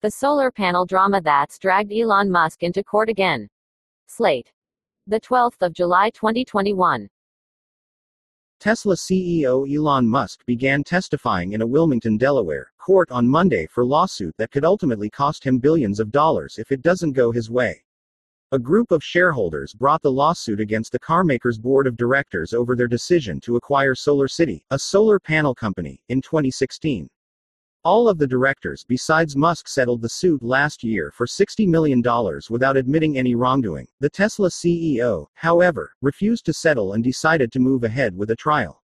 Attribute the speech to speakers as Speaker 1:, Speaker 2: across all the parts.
Speaker 1: The solar panel drama that's dragged Elon Musk into court again. Slate. The 12th of July 2021.
Speaker 2: Tesla CEO Elon Musk began testifying in a Wilmington, Delaware, court on Monday for lawsuit that could ultimately cost him billions of dollars if it doesn't go his way. A group of shareholders brought the lawsuit against the carmaker's board of directors over their decision to acquire SolarCity, a solar panel company, in 2016. All of the directors besides Musk settled the suit last year for $60 million without admitting any wrongdoing. The Tesla CEO, however, refused to settle and decided to move ahead with a trial.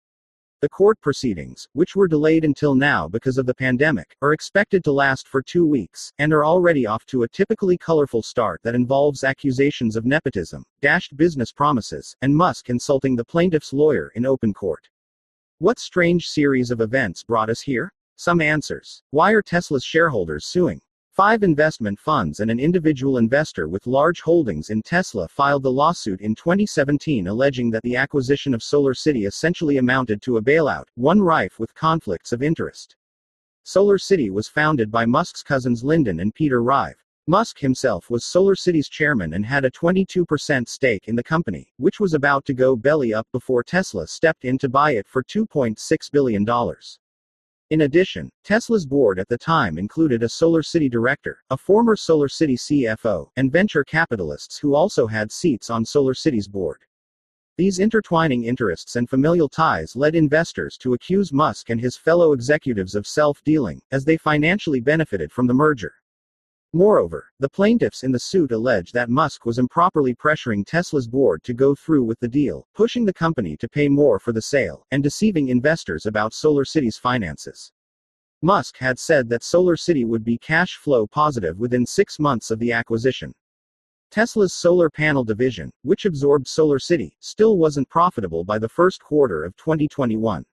Speaker 2: The court proceedings, which were delayed until now because of the pandemic, are expected to last for two weeks, and are already off to a typically colorful start that involves accusations of nepotism, dashed business promises, and Musk insulting the plaintiff's lawyer in open court. What strange series of events brought us here? Some answers. Why are Tesla's shareholders suing? Five investment funds and an individual investor with large holdings in Tesla filed the lawsuit in 2017 alleging that the acquisition of SolarCity essentially amounted to a bailout, one rife with conflicts of interest. SolarCity was founded by Musk's cousins Lyndon and Peter Rive. Musk himself was SolarCity's chairman and had a 22% stake in the company, which was about to go belly up before Tesla stepped in to buy it for $2.6 billion. In addition, Tesla's board at the time included a Solar City director, a former Solar City CFO, and venture capitalists who also had seats on Solar City's board. These intertwining interests and familial ties led investors to accuse Musk and his fellow executives of self dealing, as they financially benefited from the merger. Moreover, the plaintiffs in the suit allege that Musk was improperly pressuring Tesla's board to go through with the deal, pushing the company to pay more for the sale, and deceiving investors about SolarCity's finances. Musk had said that SolarCity would be cash flow positive within six months of the acquisition. Tesla's solar panel division, which absorbed SolarCity, still wasn't profitable by the first quarter of 2021.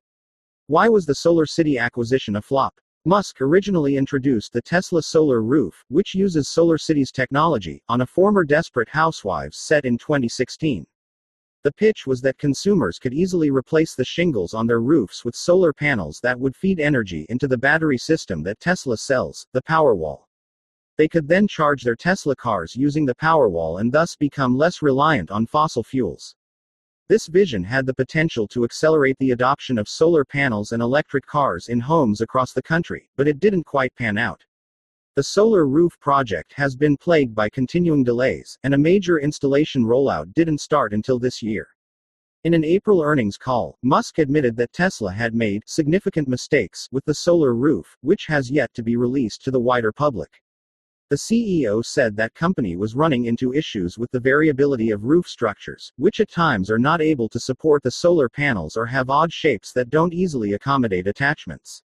Speaker 2: Why was the SolarCity acquisition a flop? Musk originally introduced the Tesla Solar Roof, which uses SolarCity's technology, on a former Desperate Housewives set in 2016. The pitch was that consumers could easily replace the shingles on their roofs with solar panels that would feed energy into the battery system that Tesla sells, the Powerwall. They could then charge their Tesla cars using the Powerwall and thus become less reliant on fossil fuels. This vision had the potential to accelerate the adoption of solar panels and electric cars in homes across the country, but it didn't quite pan out. The solar roof project has been plagued by continuing delays, and a major installation rollout didn't start until this year. In an April earnings call, Musk admitted that Tesla had made significant mistakes with the solar roof, which has yet to be released to the wider public. The CEO said that company was running into issues with the variability of roof structures, which at times are not able to support the solar panels or have odd shapes that don't easily accommodate attachments.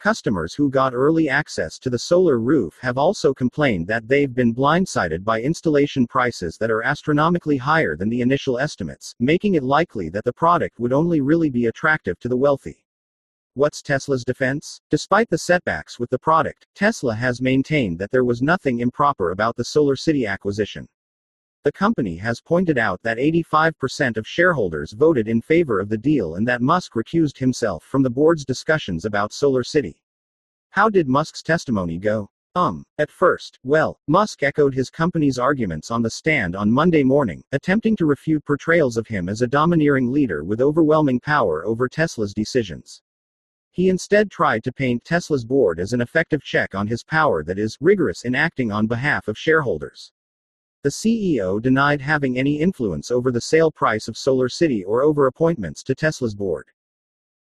Speaker 2: Customers who got early access to the solar roof have also complained that they've been blindsided by installation prices that are astronomically higher than the initial estimates, making it likely that the product would only really be attractive to the wealthy. What's Tesla's defense? Despite the setbacks with the product, Tesla has maintained that there was nothing improper about the SolarCity acquisition. The company has pointed out that 85% of shareholders voted in favor of the deal and that Musk recused himself from the board's discussions about SolarCity. How did Musk's testimony go? Um, at first, well, Musk echoed his company's arguments on the stand on Monday morning, attempting to refute portrayals of him as a domineering leader with overwhelming power over Tesla's decisions. He instead tried to paint Tesla's board as an effective check on his power that is rigorous in acting on behalf of shareholders. The CEO denied having any influence over the sale price of Solar City or over appointments to Tesla's board.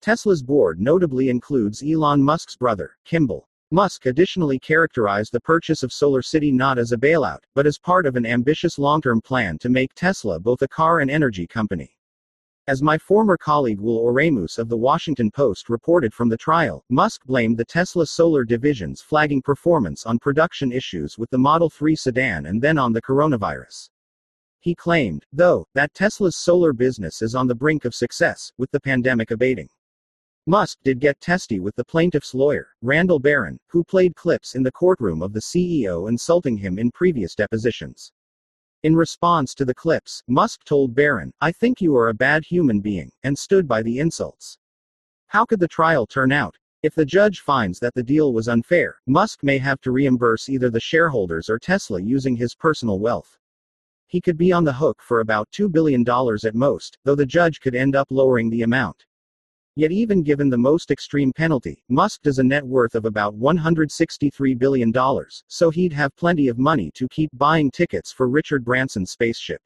Speaker 2: Tesla's board notably includes Elon Musk's brother, Kimball. Musk additionally characterized the purchase of Solar City not as a bailout, but as part of an ambitious long term plan to make Tesla both a car and energy company. As my former colleague Will Oremus of the Washington Post reported from the trial, Musk blamed the Tesla solar division's flagging performance on production issues with the Model 3 sedan and then on the coronavirus. He claimed, though, that Tesla's solar business is on the brink of success, with the pandemic abating. Musk did get testy with the plaintiff's lawyer, Randall Baron, who played clips in the courtroom of the CEO insulting him in previous depositions. In response to the clips, Musk told Baron, I think you are a bad human being, and stood by the insults. How could the trial turn out? If the judge finds that the deal was unfair, Musk may have to reimburse either the shareholders or Tesla using his personal wealth. He could be on the hook for about $2 billion at most, though the judge could end up lowering the amount. Yet, even given the most extreme penalty, Musk does a net worth of about $163 billion, so he'd have plenty of money to keep buying tickets for Richard Branson's spaceship.